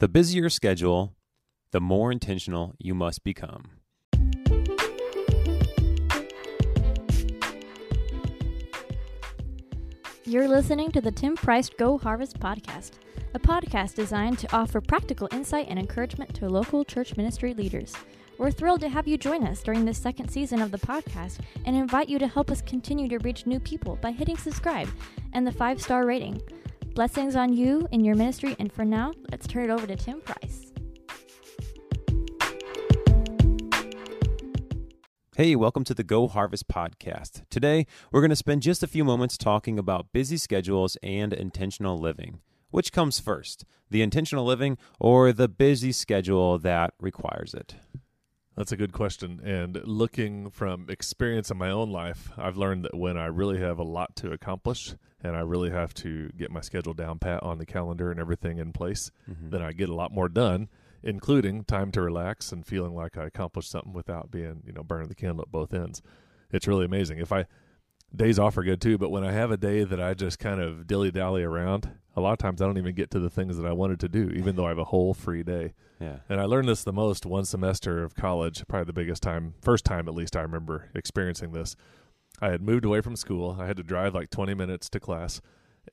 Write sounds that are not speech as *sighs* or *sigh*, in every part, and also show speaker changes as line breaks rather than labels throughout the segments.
The busier schedule, the more intentional you must become.
You're listening to the Tim Price Go Harvest podcast, a podcast designed to offer practical insight and encouragement to local church ministry leaders. We're thrilled to have you join us during this second season of the podcast and invite you to help us continue to reach new people by hitting subscribe and the five star rating. Blessings on you in your ministry, and for now, let's turn it over to Tim Price.
Hey, welcome to the Go Harvest podcast. Today, we're going to spend just a few moments talking about busy schedules and intentional living. Which comes first, the intentional living or the busy schedule that requires it?
That's a good question. And looking from experience in my own life, I've learned that when I really have a lot to accomplish and I really have to get my schedule down pat on the calendar and everything in place,
Mhm.
then I get a lot more done, including time to relax and feeling like I accomplished something without being, you know, burning the candle at both ends. It's really amazing. If I days off are good too, but when I have a day that I just kind of dilly dally around, a lot of times I don't even get to the things that I wanted to do, even though I have a whole free day.
Yeah.
And I learned this the most one semester of college, probably the biggest time, first time at least I remember experiencing this. I had moved away from school. I had to drive like 20 minutes to class.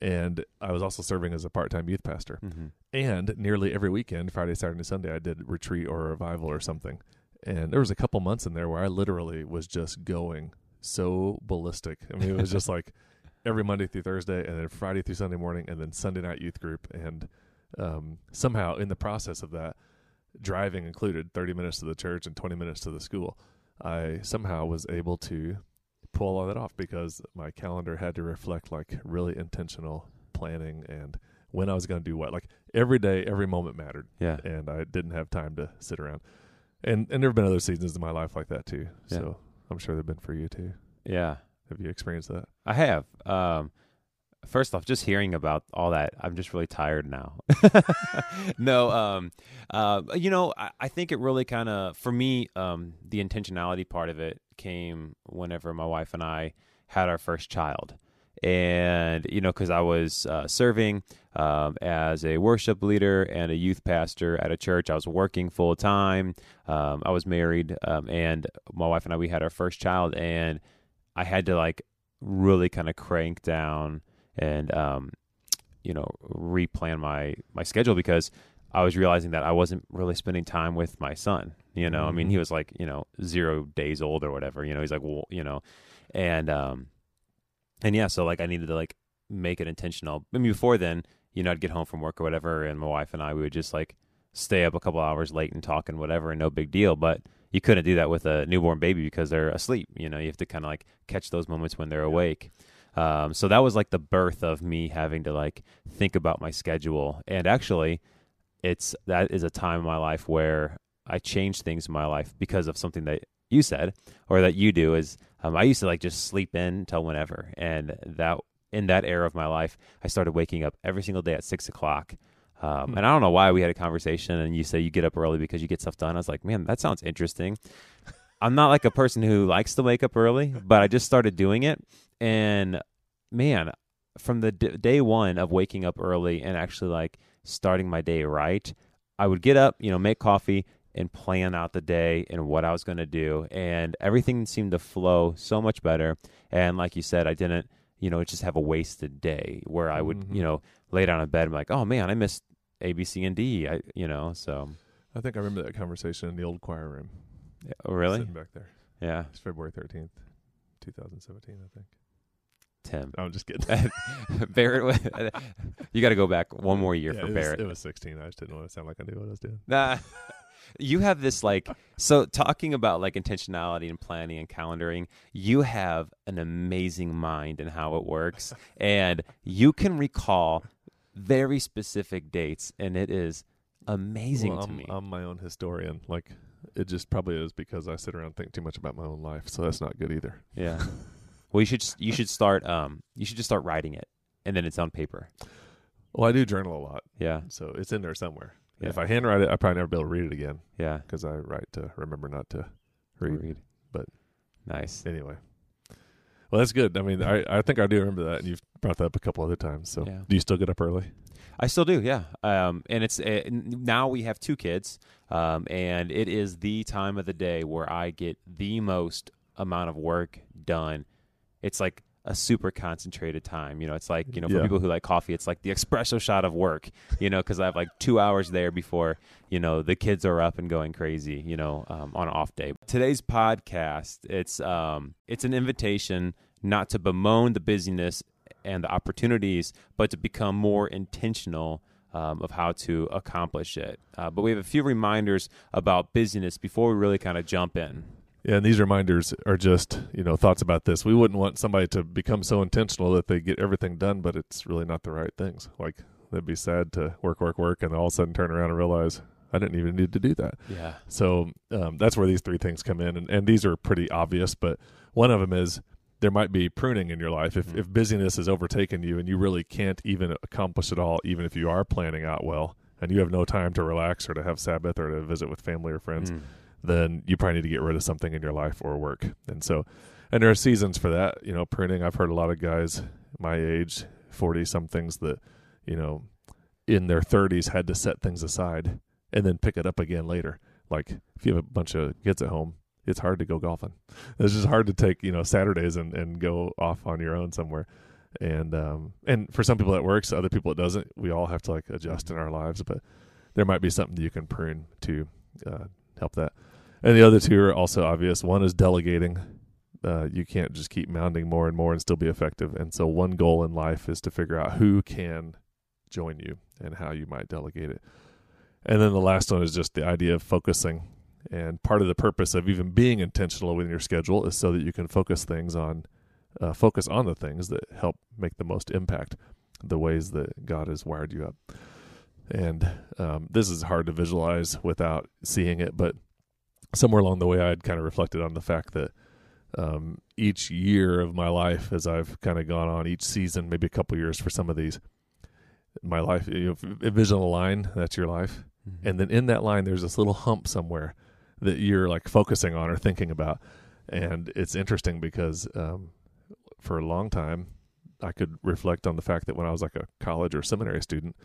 And I was also serving as a part time youth pastor.
hmm
And nearly every weekend, Friday, Saturday, Sunday, I did retreat or revival or something. And there was a couple months in there where I literally was just going so ballistic. I mean, it was just *laughs* like every Monday through Thursday, and then Friday through Sunday morning, and then Sunday night youth group. And um, somehow, in the process of that, driving included 30 minutes to the church and 20 minutes to the school, I somehow was able to pull all that off because my calendar had to reflect like really intentional planning and when I was going to do what. Like every day, every moment mattered,
Yeah.
and I didn't have time to sit around. And and there have been other seasons in my life like that too.
Yeah.
So I'm sure they've been for you too.
Yeah.
Have you experienced that?
I have. Um, first off, just hearing about all that, I'm just really tired now. *laughs* no, um, uh, you know, I, I think it really kind of, for me, um, the intentionality part of it came whenever my wife and I had our first child. And, you know, because I was uh, serving um, as a worship leader and a youth pastor at a church. I was working full time. Um, I was married. Um, and my wife and I, we had our first child. And I had to like really kind of crank down and um, you know replan my my schedule because I was realizing that I wasn't really spending time with my son. You know, I mean, he
Mhm.
was like you know zero days old or whatever. You know, he's like well, you know, and um, and yeah, so like I needed to like make it intentional. I mean, before then, you know, I'd get home from work or whatever, and my wife and I we would just like stay up a couple hours late and talk and whatever, and no big deal. But you couldn't do that with a newborn baby because they're asleep. You know, you have to kind of like catch those moments when they're awake. Um, so that was like the birth of me having to like think about my schedule. And actually, it's that is a time in my life where I changed things in my life because of something that you said or that you do. Is um, I used to like just sleep in till whenever, and that in that era of my life, I started waking up every single day at six o'clock. Um,
Hmm.
And I don't know why we had a conversation, and you say you get up early because you get stuff done. I was like, man, that sounds interesting. I'm not like a person who likes to wake up early, but I just started doing it, and man, from the d- day one of waking up early and actually like starting my day right, I would get up, you know, make coffee and plan out the day and what I was going to do, and everything seemed to flow so much better. And like you said, I didn't, you know, just have a wasted day where I would,
Mhm.
you know, lay down in bed and be like, oh man, I missed A, B, C, and D. I, you know, so
I think I remember that conversation in the old choir room.
Yeah, oh, really,
Sitting back there.
yeah,
It's February 13th, 2017, I think.
Tim.
No, I'm just kidding. *laughs*
Barrett, you got to go back one more year
Yeah,
for
it
Barrett.
Was, it was 16. I just didn't want to sound like I knew what I was doing.
Nah. *laughs* You have this like so talking about like intentionality and planning and calendaring, you have an amazing mind and how it works and you can recall very specific dates and it is amazing
Well,
to
I'm,
me.
I'm my own historian. Like, it just probably is because I sit around and think too much about my own life. So that's not good either.
yeah. *laughs* Well, you should just- you should start um you should just start writing it and then it's on paper.
Well, I do journal a lot,
Yeah.
so it's in there somewhere.
Yeah.
If I handwrite it, I probably never be able to read it again
Yeah.
because I write to remember not to read.
Read.
but-
nice.
Anyway, Well, that's good. I mean, I, I think I do remember that, and you've brought that up a couple other times. So,
Yeah.
do you still get up early?
I still do, yeah. Um, and it's uh, now we have two kids, um, and it is the time of the day where I get the most amount of work done. It's like a super concentrated time. You know, it's like you know for
Yeah.
people who like coffee, it's like the espresso shot of work. You know, because I have like two hours there before you know the kids are up and going crazy. You know, um, on an off day. Today's podcast, it's um, it's an invitation not to bemoan the busyness and the opportunities, but to become more intentional um, of how to accomplish it. Uh, but we have a few reminders about busyness before we really kind of jump in.
Yeah, and these reminders are just you know thoughts about this. We wouldn't want somebody to become so intentional that they get everything done, but it's really not the right things. Like that'd be sad to work, work, work, and all of a sudden turn around and realize I didn't even need to do that.
Yeah.
So um, that's where these three things come in, and, and these are pretty obvious. But one of them is there might be pruning in your life if
Mhm.
if busyness has overtaken you and you really can't even accomplish it all, even if you are planning out well, and you have no time to relax or to have Sabbath or to visit with family or friends
Mm.
Then you probably need to get rid of something in your life or work. And so, and there are seasons for that. You know, pruning. I've heard a lot of guys my age, forty somethings, that you know, in their thirties had to set things aside and then pick it up again later. Like if you have a bunch of kids at home, it's hard to go golfing. *laughs* It's just hard to take you know Saturdays and and go off on your own somewhere. And um and for some people that works, other people it doesn't. We all have to like adjust in our lives, but there might be something that you can prune to uh, help that. And the other two are also obvious. One is delegating. Uh, you can't just keep mounding more and more and still be effective. And so, one goal in life is to figure out who can join you and how you might delegate it. And then the last one is just the idea of focusing. And part of the purpose of even being intentional within your schedule is so that you can focus things on, uh, focus on the things that help make the most impact, the ways that God has wired you up. And um, this is hard to visualize without seeing it, but somewhere along the way, I had kind of reflected on the fact that um, each year of my life, as I've kind of gone on each season, maybe a couple years for some of these, my life, you know, envision a line, that's your life.
Mm-hmm.
And then in that line, there's this little hump somewhere that you're like focusing on or thinking about. And it's interesting because um, for a long time, I could reflect on the fact that when I was like a college or seminary student,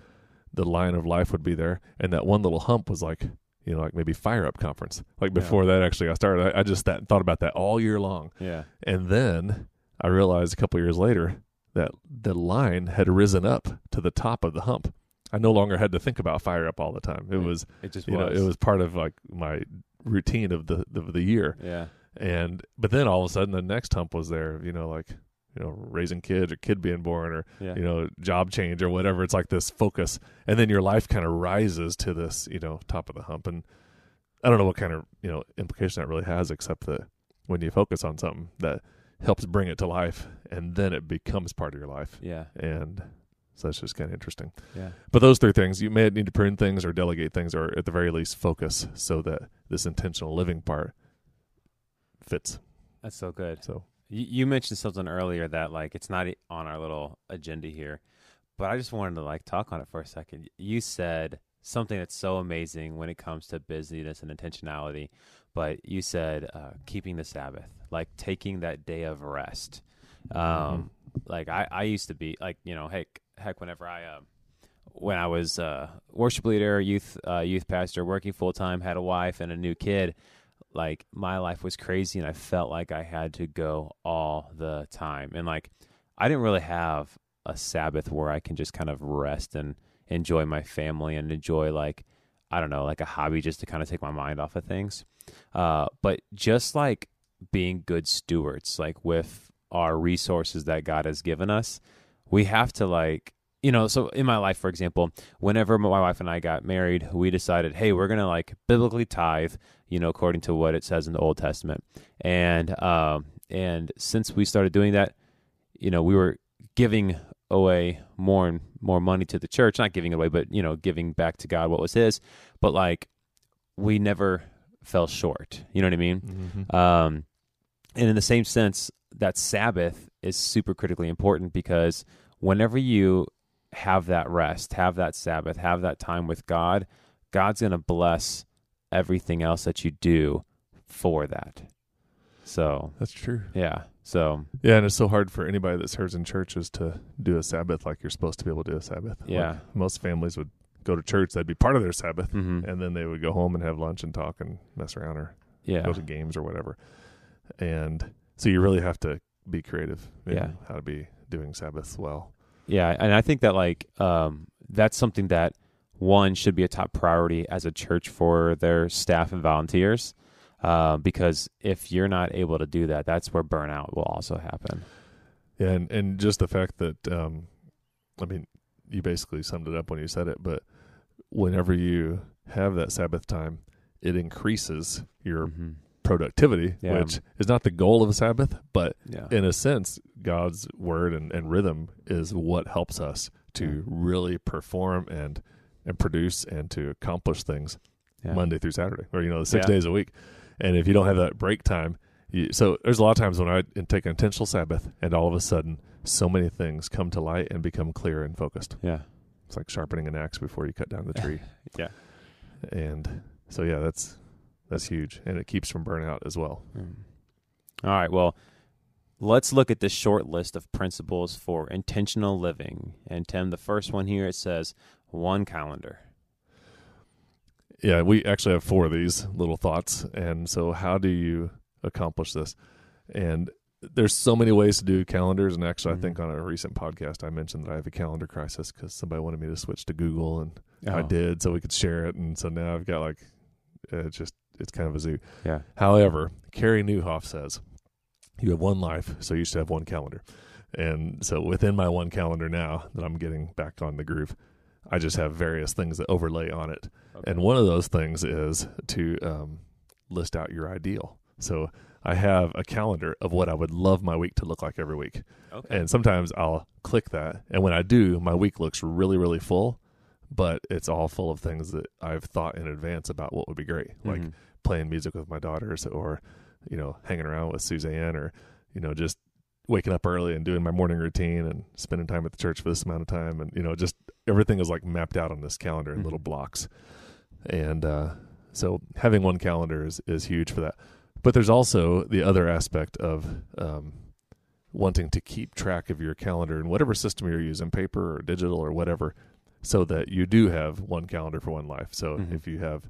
the line of life would be there. And that one little hump was like, you know, like maybe fire up conference. Like
Yeah.
before that actually got started, I, I just that, thought about that all year long.
yeah.
And then I realized a couple years later that the line had risen up to the top of the hump. I no longer had to think about fire up all the time. It was,
It just
you know, it was part of like my routine of the of the year.
Yeah.
And but then all of a sudden the next hump was there. You know, like you know, raising kids or kid being born or
Yeah.
you know, job change or whatever. It's like this focus, and then your life kind of rises to this, you know, top of the hump. And I don't know what kind of you know implication that really has, except that when you focus on something that helps bring it to life, and then it becomes part of your life.
Yeah.
And so that's just kind of interesting.
Yeah.
But those three things, you may need to prune things or delegate things, or at the very least focus, so that this intentional living part fits.
That's so good.
So
You, mentioned something earlier that like it's not on our little agenda here, but I just wanted to like talk on it for a second. You said something that's so amazing when it comes to busyness and intentionality, but you said uh, keeping the Sabbath, like taking that day of rest. Um, like I, I used to be like you know heck heck whenever I um when I was uh worship leader, youth uh, youth pastor, working full time, had a wife and a new kid like my life was crazy and I felt like I had to go all the time. And like I didn't really have a Sabbath where I can just kind of rest and enjoy my family and enjoy like I don't know, like a hobby just to kind of take my mind off of things. Uh but just like being good stewards like with our resources that God has given us, we have to like you know, so in my life, for example, whenever my wife and I got married, we decided, hey, we're gonna like biblically tithe, you know, according to what it says in the Old Testament, and um, and since we started doing that, you know, we were giving away more and more money to the church, not giving it away, but you know, giving back to God what was His, but like we never fell short. You know what I mean?
Mm-hmm.
Um, and in the same sense, that Sabbath is super critically important because whenever you have that rest, have that Sabbath, have that time with God, God's going to bless everything else that you do for that. So,
that's true.
yeah. So
Yeah, and it's so hard for anybody that serves in churches to do a Sabbath like you're supposed to be able to do a Sabbath. Like,
Yeah.
most families would go to church, that'd be part of their Sabbath,
mhm.
and then they would go home and have lunch and talk and mess around or
yeah,
go to games or whatever. And so you really have to be creative in
Yeah.
how to be doing Sabbaths well.
Yeah, and I think that like um, that's something that one should be a top priority as a church for their staff and volunteers, uh, because if you're not able to do that, that's where burnout will also happen.
Yeah, and, and just the fact that um I mean, you basically summed it up when you said it, but whenever you have that Sabbath time, it increases your
Mhm.
Productivity,
Yeah.
which is not the goal of a Sabbath, but
Yeah,
in a sense, God's word and, and rhythm is what helps us to
Yeah.
really perform and and produce and to accomplish things. Monday through Saturday, or you know, the six days a week. And if you don't have that break time, you, so there's a lot of times when I take an intentional Sabbath, and all of a sudden, so many things come to light and become clear and focused.
Yeah,
It's like sharpening an axe before you cut down the *laughs* tree.
Yeah.
And so yeah, that's that's huge, and it keeps from burnout as well.
Mm. All right. Well, let's look at this short list of principles for intentional living. And Tim, the first one here it says one calendar.
Yeah, we actually have four of these little thoughts. And so, how do you accomplish this? And there's so many ways to do calendars. And actually,
Mhm.
I think on a recent podcast, I mentioned that I have a calendar crisis because somebody wanted me to switch to Google, and I
Oh,
did so we could share it. And so now I've got like, uh, just, it's kind of a zoo.
Yeah.
However, Carey Nieuwhof says, you have one life, so you should have one calendar. And so within my one calendar now that I'm getting back on the groove, I just have various things that overlay on it.
Okay.
And one of those things is to um, list out your ideal. So I have a calendar of what I would love my week to look like every week.
Okay.
And sometimes I'll click that. And when I do, my week looks really, really full, but it's all full of things that I've thought in advance about what would be great. Like
Mhm.
Playing music with my daughters or, you know, hanging around with Suzanne or, you know, just waking up early and doing my morning routine and spending time at the church for this amount of time. And, you know, just everything is like mapped out on this calendar in
Mhm.
little blocks. And uh, so having one calendar is, is huge for that. But there's also the other aspect of um, wanting to keep track of your calendar in whatever system you're using, paper or digital or whatever, so that you do have one calendar for one life. So
Mhm.
if you have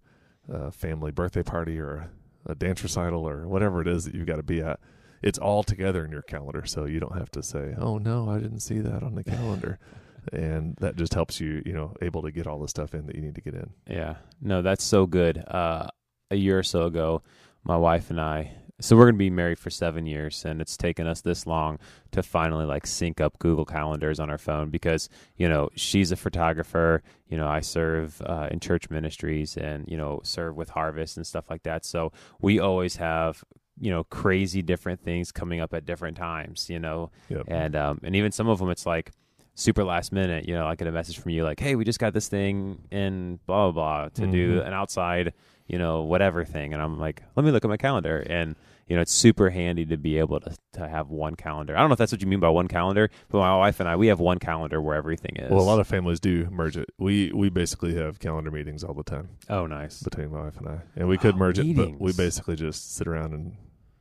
a family birthday party or a dance recital or whatever it is that you've got to be at, it's all together in your calendar. So you don't have to say, oh, no, I didn't see that on the calendar. *laughs* and that just helps you, you know, able to get all the stuff in that you need to get in.
Yeah. No, that's so good. Uh, a year or so ago, my wife and I, so we're going to be married for seven years, and it's taken us this long to finally like sync up Google calendars on our phone because, you know, she's a photographer, you know, I serve uh, in church ministries and, you know, serve with harvest and stuff like that. So we always have, you know, crazy different things coming up at different times, you know,
Yep.
and um, and even some of them it's like super last minute you know i get a message from you like hey we just got this thing in blah blah blah to do
Mhm.
an outside you know whatever thing. And i'm like let me look at my calendar. And you know it's super handy to be able to, to have one calendar. I don't know if that's what you mean by one calendar but my wife and i we have one calendar where everything is.
Well, a lot of families do merge it. We we basically have calendar meetings all the time
oh nice.
between my wife and I, and we could
Oh,
merge it, but we basically just sit around and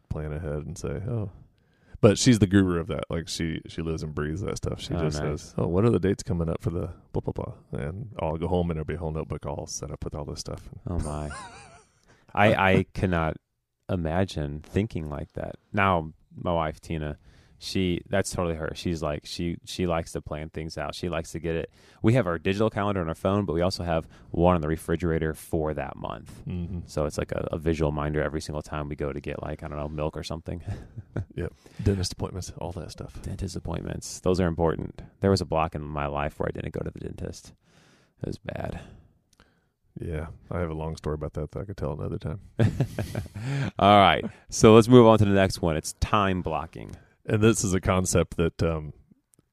plan ahead and say, oh. But she's the guru of that. Like she she lives and breathes that stuff. She
Oh,
just
nice.
says, "Oh, what are the dates coming up for the blah blah blah?" And I'll go home and there'll be a whole notebook all set up with all this stuff.
oh my *laughs* i i cannot imagine thinking like that now my wife tina she that's totally her. She's like she she likes to plan things out. She likes to get it. We have our digital calendar on our phone but we also have one on the refrigerator for that month.
Mm-hmm.
so it's like a, a visual reminder every single time we go to get like i don't know milk or something. *laughs* Yep.
Dentist appointments, all that stuff.
dentist appointments. Those are important. There was a block in my life where i didn't go to the dentist. It was bad.
Yeah, I have a long story about that that I could tell another time. *laughs*
all right. So let's move on to the next one. It's time blocking
And this is a concept that um,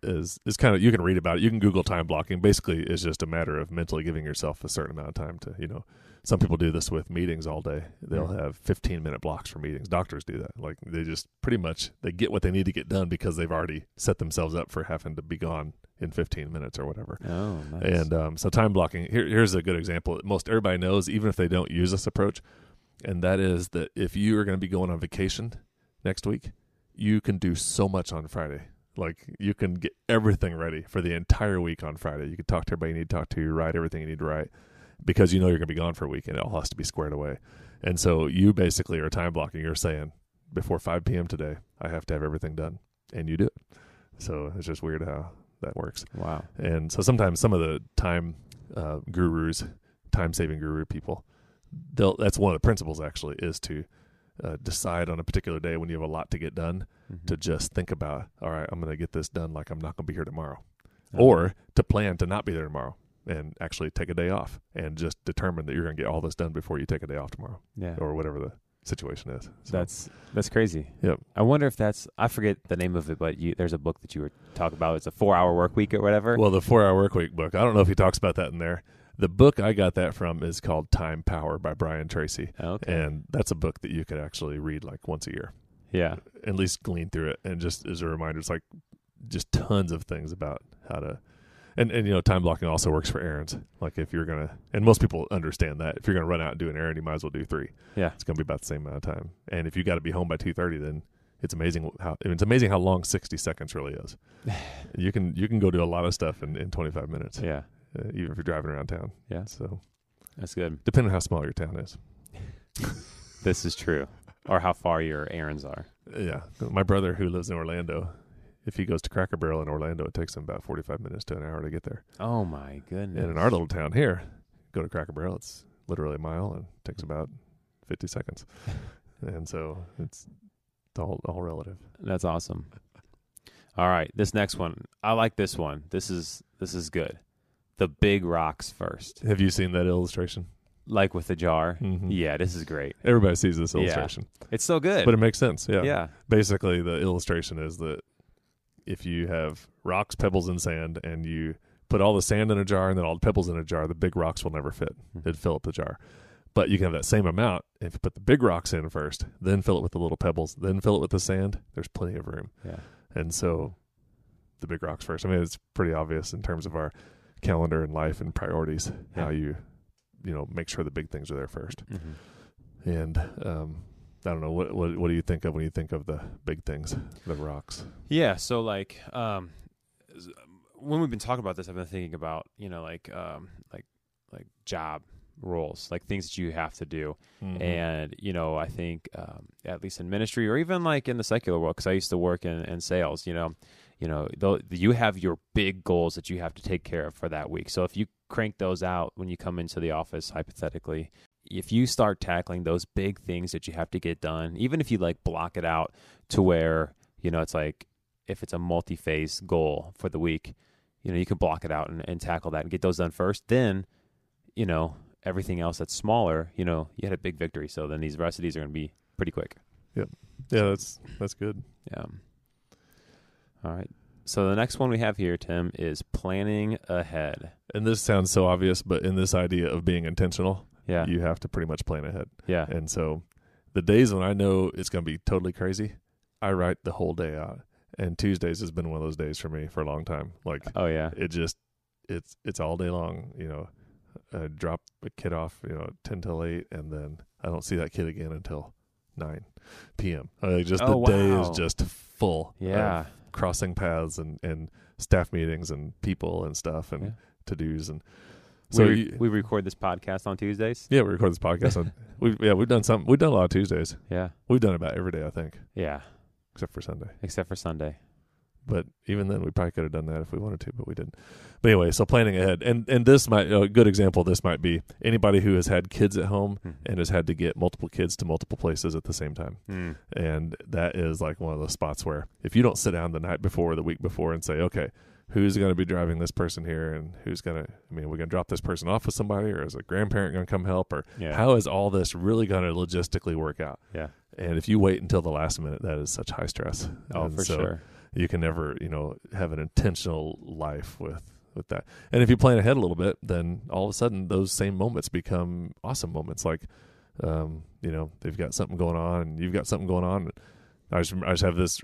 is is kind of you can read about it. You can Google time blocking. Basically, it's just a matter of mentally giving yourself a certain amount of time to you know. Some people do this with meetings all day. They'll
Mhm.
have 15 minute blocks for meetings. Doctors do that. Like they just pretty much they get what they need to get done because they've already set themselves up for having to be gone in 15 minutes or whatever.
oh nice.
And um, so time blocking. Here, here's a good example. that Most everybody knows, even if they don't use this approach, and that is that if you are going to be going on vacation next week, you can do so much on Friday. Like you can get everything ready for the entire week on Friday. You can talk to everybody you need to talk to, write everything you need to write, because you know you're going to be gone for a week and it all has to be squared away. And so you basically are time blocking. You're saying before 5 p.m. today, I have to have everything done, and you do it. So it's just weird how that works.
Wow.
And so sometimes some of the time uh, gurus, time saving guru people, they'll that's one of the principles actually is to uh, decide on a particular day when you have a lot to get done
Mhm.
to just think about, all right, I'm going to get this done like I'm not going to be here tomorrow,
Okay.
or to plan to not be there tomorrow and actually take a day off and just determine that you're going to get all this done before you take a day off tomorrow
yeah.
or whatever the situation is. So,
That's that's crazy.
Yep.
I wonder if that's I forget the name of it, but you, there's a book that you were talking about. It's a four hour work week or whatever.
well, the four hour work week book. I don't know if he talks about that in there. The book I got that from is called Time Power by Brian Tracy.
okay.
And that's a book that you could actually read like once a year.
yeah.
at least glean through it and just as a reminder it's like just tons of things about how to and and you know time blocking also works for errands like if you're gonna and most people understand that if you're gonna run out and do an errand you might as well do three
Yeah.
it's gonna be about the same amount of time and if you got to be home by 2.30 then it's amazing how it's amazing how long 60 seconds really is *sighs* you can you can go do a lot of stuff in, in 25 minutes
Yeah.
Uh, even if you're driving around town
Yeah.
so
That's good.
depending on how small your town is *laughs*
This is true. Or how far your errands are.
Yeah, my brother who lives in Orlando, if he goes to Cracker Barrel in Orlando, it takes him about forty-five minutes to an hour to get there.
Oh my goodness.
And in our little town here, go to Cracker Barrel, it's literally a mile and takes about fifty seconds. *laughs* and so it's all all relative.
That's awesome. All right, this next one. I like this one. This is this is good. The big rocks first.
Have you seen that illustration?
Like with the jar.
Mhm.
Yeah, this is great.
Everybody sees this
Yeah.
illustration,
It's so good.
but it makes sense. Yeah.
yeah.
Basically, the illustration is that if you have rocks, pebbles, and sand, and you put all the sand in a jar and then all the pebbles in a jar, the big rocks will never fit.
Mhm.
It'd fill up the jar. But you can have that same amount if you put the big rocks in first, then fill it with the little pebbles, then fill it with the sand. There's plenty of room.
Yeah.
And so the big rocks first. I mean, it's pretty obvious in terms of our calendar and life and priorities how you, you know, make sure the big things are there first.
hmm
And um, I don't know what, what what do you think of when you think of the big things, the rocks?
Yeah. So like, um, when we've been talking about this, I've been thinking about you know like um like like job roles, like things that you have to do.
Mm-hmm.
And you know, I think um, at least in ministry or even like in the secular world, because I used to work in, in sales. You know, you know, though you have your big goals that you have to take care of for that week. So if you crank those out when you come into the office, hypothetically, if you start tackling those big things that you have to get done, even if you like block it out to where you know it's like if it's a multi-phase goal for the week, you know, you can block it out and, and tackle that and get those done first. Then, you know, everything else that's smaller, you know, you had a big victory. So then these rest of these are going to be pretty quick.
yeah, that's that's good.
Yeah. All right. So the next one we have here, Tim, is planning ahead.
And this sounds so obvious, but in this idea of being intentional,
Yeah.
you have to pretty much plan ahead.
yeah.
And so the days when I know it's going to be totally crazy, I write the whole day out. And Tuesdays has been one of those days for me for a long time. Like
Oh yeah.
it just it's it's all day long, you know. I drop a kid off, you know, 10 till 8 and then I don't see that kid again until 9 p.m. Uh, just
Oh,
the day is just full.
Yeah.
crossing paths and, and staff meetings and people and stuff and
Yeah.
to dos and
So
so
we,
you-
we record this podcast on Tuesdays.
yeah we record this podcast on *laughs* we yeah we've done some we've done a lot of Tuesdays
Yeah.
we've done about every day I think
Yeah.
except for Sunday
Except for Sunday.
But even then we probably could have done that if we wanted to but we didn't but anyway so planning ahead and and this might a good example of this might be anybody who has had kids at home
Hmm.
and has had to get multiple kids to multiple places at the same time
Hmm.
and that is like one of those spots where if you don't sit down the night before or the week before and say okay who's going to be driving this person here and who's going to i mean we're going to drop this person off with somebody or is a grandparent going to come help or
Yeah.
how is all this really going to logistically work out
Yeah.
and if you wait until the last minute that is such high stress
Oh,
And
for
so
sure.
You can never you know have an intentional life with with that. And if you plan ahead a little bit then all of a sudden those same moments become awesome moments. Like um you know they've got something going on and you've got something going on. I just i just have this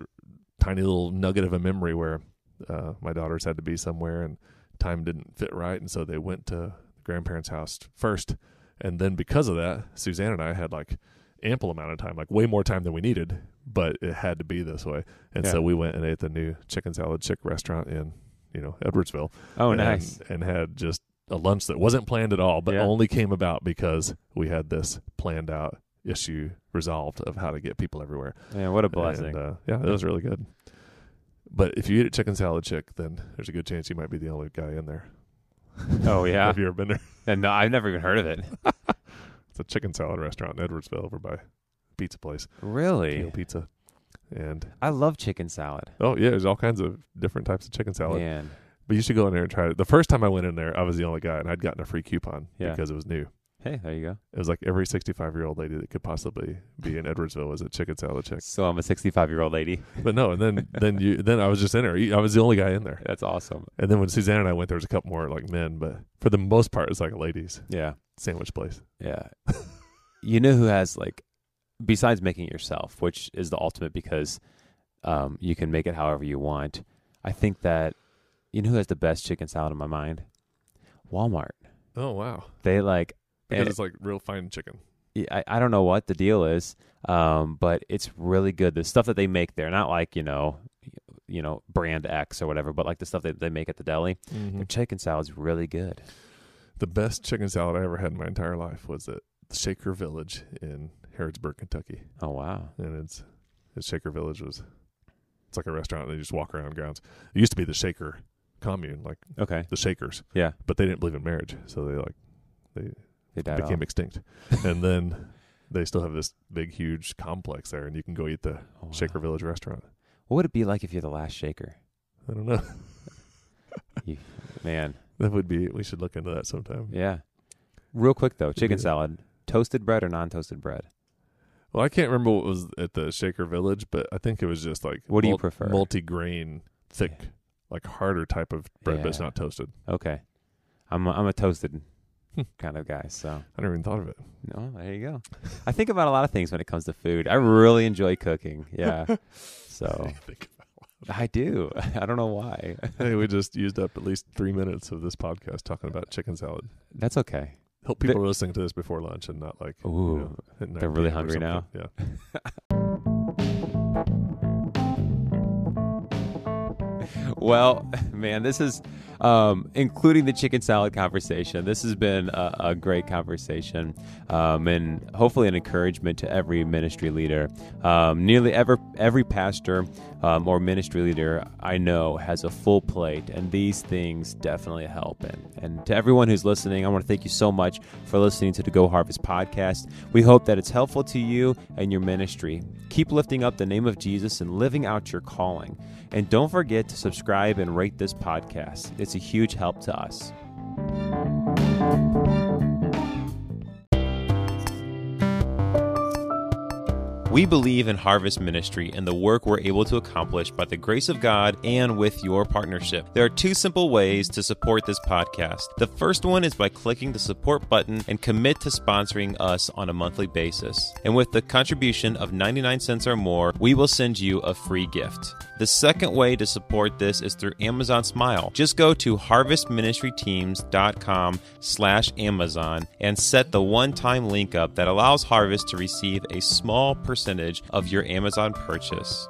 tiny little nugget of a memory where uh my daughters had to be somewhere and time didn't fit right. And so they went to the grandparents house first. And then because of that suzanne and i had like ample amount of time like way more time than we needed but it had to be this way. And
Yeah.
so we went and ate the new chicken salad chick restaurant in you know Edwardsville.
Oh,
and,
nice.
And had just a lunch that wasn't planned at all, but
Yeah.
only came about because we had this planned out issue resolved of how to get people everywhere.
Yeah, what a blessing.
And, uh, yeah, it was really good. But if you eat a Chicken Salad Chick, then there's a good chance you might be the only guy in there.
oh yeah. *laughs*
Have you ever been there?
and no, I've never even heard of it. *laughs*
It's a chicken salad restaurant in Edwardsville over by pizza place,
Really?
Keel Pizza. And
I love chicken salad.
oh yeah, there's all kinds of different types of chicken salad.
Man.
But you should go in there and try it. The first time I went in there, I was the only guy, and I'd gotten a free coupon
Yeah.
because it was new.
Hey, there you go.
It was like every 65 year old lady that could possibly be in Edwardsville was a chicken salad chick.
So I'm a 65 year old lady.
But no, and then *laughs* then you then I was just in there. I was the only guy in there.
That's awesome.
And then when Suzanne and I went, there was a couple more like men, but for the most part, it's like ladies
Yeah.
sandwich place.
Yeah. *laughs* you know who has like besides making it yourself, which is the ultimate because um, you can make it however you want. I think that you know who has the best chicken salad in my mind? Walmart.
Oh wow!
They like
Because
and
it's like real fine chicken.
I, I don't know what the deal is, um, but it's really good. The stuff that they make there, not like you know, you know, brand X or whatever, but like the stuff that they make at the deli. Their chicken salad's really good.
The best chicken salad I ever had in my entire life was at Shaker Village in Harrodsburg, Kentucky.
Oh wow,
And it's the Shaker Village was it's like a restaurant They just walk around grounds. It used to be the Shaker commune, like
okay,
the Shakers,
yeah,
but they didn't believe in marriage, so they like they
they died
became
off.
extinct. *laughs* and then they still have this big, huge complex there, and you can go eat the
Oh, wow.
Shaker Village restaurant.
What would it be like if you're the last shaker?
I don't know. *laughs*
Man,
that would be. We should look into that sometime.
yeah. Real quick though, chicken
Yeah.
salad, toasted bread or non-toasted bread?
Well, I can't remember what was at the Shaker Village, but I think it was just like
What do you prefer?
Multi-grain, thick,
Yeah.
like harder type of bread, but it's not toasted.
Okay, I'm a, I'm a toasted
Hmm.
kind of guy, so
I never even thought of it.
no, there you go. I think about a lot of things when it comes to food. I really enjoy cooking. Yeah, *laughs* so I do. *laughs* I don't know why.
hey, we just used up at least three minutes of this podcast talking about chicken salad.
That's okay.
Hope people are listening to this before lunch and not like you know,
they're really hungry now.
Yeah. *laughs*
Well, man, this is um, including the chicken salad conversation. This has been a, a great conversation, um, and hopefully an encouragement to every ministry leader. Um, nearly every every pastor um, or ministry leader I know has a full plate, and these things definitely help. And, and to everyone who's listening, I want to thank you so much for listening to the Go Harvest podcast. We hope that it's helpful to you and your ministry. Keep lifting up the name of Jesus and living out your calling. And don't forget to subscribe and rate this podcast. It's a huge help to us. We believe in Harvest Ministry and the work we're able to accomplish by the grace of God and with your partnership. There are two simple ways to support this podcast. The first one is by clicking the support button and commit to sponsoring us on a monthly basis. And with the contribution of 99 cents or more, we will send you a free gift. The second way to support this is through Amazon Smile. Just go to harvestministryteams.com slash Amazon and set the one-time link up that allows Harvest to receive a small percentage of your Amazon purchase.